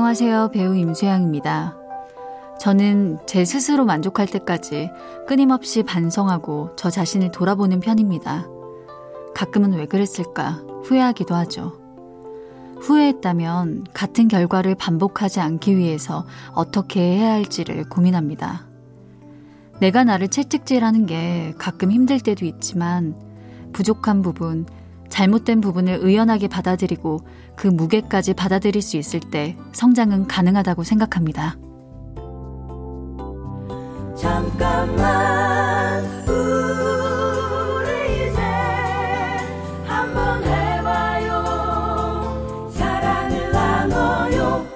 안녕하세요. 배우 임수양입니다. 저는 제 스스로 만족할 때까지 끊임없이 반성하고 저 자신을 돌아보는 편입니다. 가끔은 왜 그랬을까 후회하기도 하죠. 후회했다면 같은 결과를 반복하지 않기 위해서 어떻게 해야 할지를 고민합니다. 내가 나를 채찍질하는 게 가끔 힘들 때도 있지만 부족한 부분, 잘못된 부분을 의연하게 받아들이고 그 무게까지 받아들일 수 있을 때 성장은 가능하다고 생각합니다. 잠깐만 우리 이제 한번 해봐요 사랑을 나눠요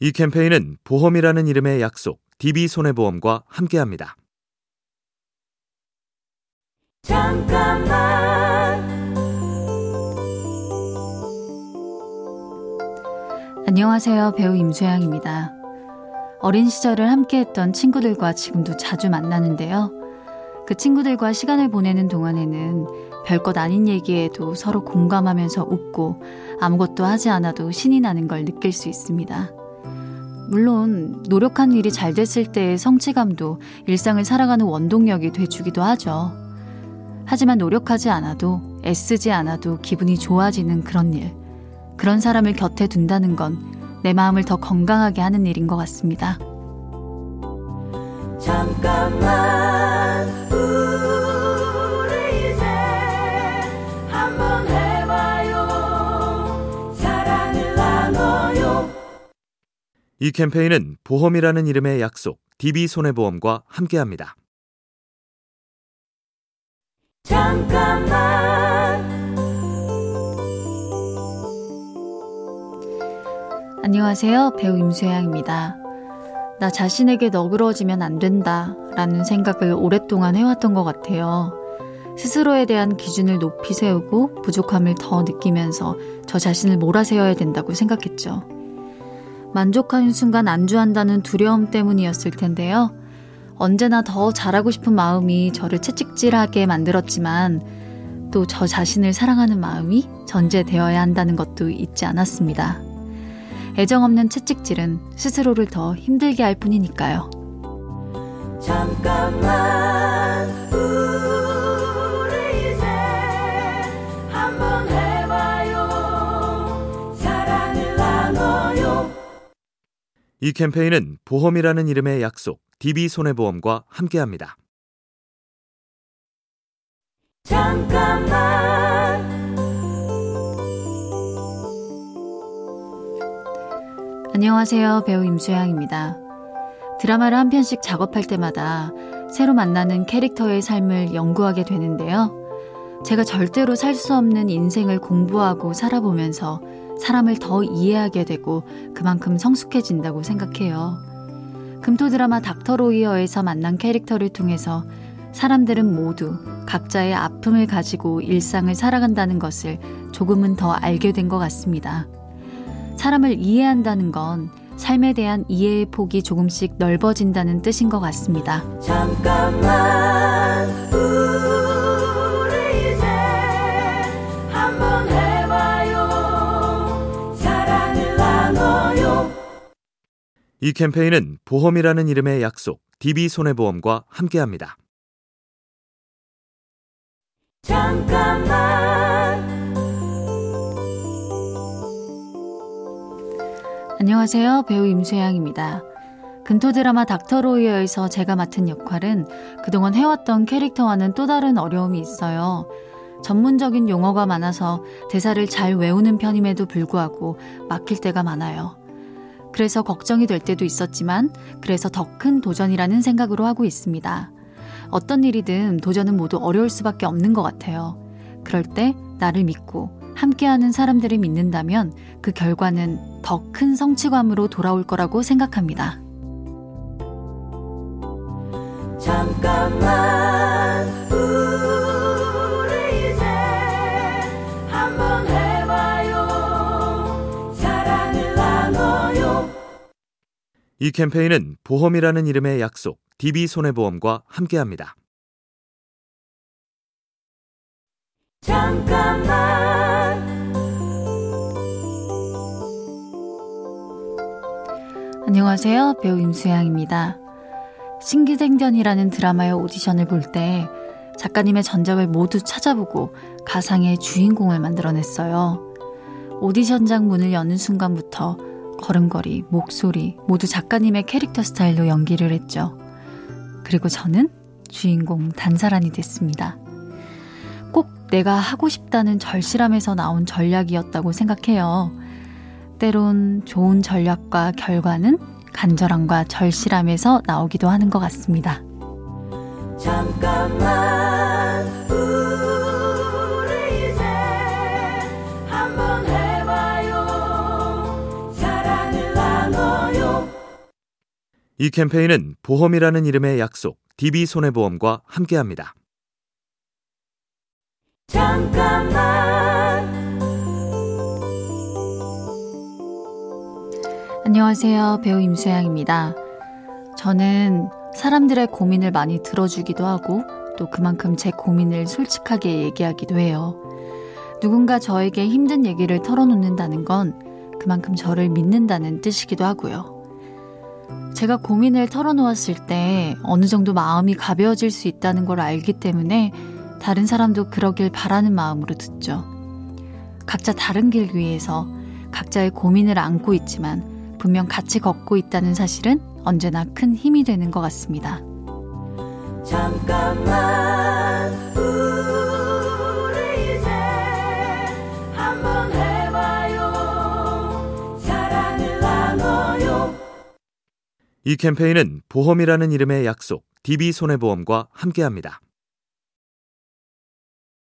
이 캠페인은 보험이라는 이름의 약속 DB손해보험과 함께합니다. 잠깐만 안녕하세요. 배우 임수양입니다. 어린 시절을 함께했던 친구들과 지금도 자주 만나는데요. 그 친구들과 시간을 보내는 동안에는 별것 아닌 얘기에도 서로 공감하면서 웃고 아무것도 하지 않아도 신이 나는 걸 느낄 수 있습니다. 물론 노력한 일이 잘 됐을 때의 성취감도 일상을 살아가는 원동력이 돼주기도 하죠. 하지만 노력하지 않아도 애쓰지 않아도 기분이 좋아지는 그런 일. 그런 사람을 곁에 둔다는 건 내 마음을 더 건강하게 하는 일인 것 같습니다. 잠깐만 우리 이제 한번 해봐요 사랑을 나눠요 이 캠페인은 보험이라는 이름의 약속 DB손해보험과 함께합니다. 잠깐만 안녕하세요. 배우 임수양입니다. 나 자신에게 너그러워지면 안 된다 라는 생각을 오랫동안 해왔던 것 같아요. 스스로에 대한 기준을 높이 세우고 부족함을 더 느끼면서 저 자신을 몰아세워야 된다고 생각했죠. 만족하는 순간 안주한다는 두려움 때문이었을 텐데요. 언제나 더 잘하고 싶은 마음이 저를 채찍질하게 만들었지만 또 저 자신을 사랑하는 마음이 전제되어야 한다는 것도 잊지 않았습니다. 애정 없는 채찍질은 스스로를 더 힘들게 할 뿐이니까요. 잠깐만 우리 이제 한번 해봐요 사랑을 나눠요 이 캠페인은 보험이라는 이름의 약속 DB손해보험과 함께합니다. 잠깐만 안녕하세요. 배우 임수양입니다. 드라마를 한 편씩 작업할 때마다 새로 만나는 캐릭터의 삶을 연구하게 되는데요. 제가 절대로 살 수 없는 인생을 공부하고 살아보면서 사람을 더 이해하게 되고 그만큼 성숙해진다고 생각해요. 금토 드라마 닥터 로이어에서 만난 캐릭터를 통해서 사람들은 모두 각자의 아픔을 가지고 일상을 살아간다는 것을 조금은 더 알게 된 것 같습니다. 사람을 이해한다는 건 삶에 대한 이해의 폭이 조금씩 넓어진다는 뜻인 것 같습니다. 잠깐만 우리 이제 한번 해봐요 사랑을 나눠요 이 캠페인은 보험이라는 이름의 약속 DB손해보험과 함께합니다. 잠깐만 안녕하세요. 배우 임수양입니다. 근토 드라마 닥터 로이어에서 제가 맡은 역할은 그동안 해왔던 캐릭터와는 또 다른 어려움이 있어요. 전문적인 용어가 많아서 대사를 잘 외우는 편임에도 불구하고 막힐 때가 많아요. 그래서 걱정이 될 때도 있었지만 그래서 더 큰 도전이라는 생각으로 하고 있습니다. 어떤 일이든 도전은 모두 어려울 수밖에 없는 것 같아요. 그럴 때 나를 믿고 함께하는 사람들을 믿는다면 그 결과는 더 큰 성취감으로 돌아올 거라고 생각합니다. 잠깐만 우리 이제 한번 해봐요 사랑을 나눠요 이 캠페인은 보험이라는 이름의 약속 DB손해보험과 함께합니다. 잠깐만 안녕하세요. 배우 임수양입니다. 신기생전이라는 드라마의 오디션을 볼 때 작가님의 전작을 모두 찾아보고 가상의 주인공을 만들어냈어요. 오디션장 문을 여는 순간부터 걸음걸이, 목소리 모두 작가님의 캐릭터 스타일로 연기를 했죠. 그리고 저는 주인공 단사란이 됐습니다. 꼭 내가 하고 싶다는 절실함에서 나온 전략이었다고 생각해요. 때론 좋은 전략과 결과는 간절함과 절실함에서 나오기도 하는 것 같습니다. 잠깐만 우리 이제 한번 해봐요 사랑을 나눠요 이 캠페인은 보험이라는 이름의 약속 DB손해보험과 함께합니다. 잠깐만 안녕하세요. 배우 임수양입니다. 저는 사람들의 고민을 많이 들어주기도 하고 또 그만큼 제 고민을 솔직하게 얘기하기도 해요. 누군가 저에게 힘든 얘기를 털어놓는다는 건 그만큼 저를 믿는다는 뜻이기도 하고요. 제가 고민을 털어놓았을 때 어느 정도 마음이 가벼워질 수 있다는 걸 알기 때문에 다른 사람도 그러길 바라는 마음으로 듣죠. 각자 다른 길 위에서 각자의 고민을 안고 있지만 분명 같이 걷고 있다는 사실은 언제나 큰 힘이 되는 것 같습니다. 잠깐만 우리 이제 한번 해봐요 사랑을 나눠요 이 캠페인은 보험이라는 이름의 약속 DB손해보험과 함께합니다.